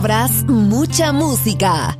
Palabras, mucha música.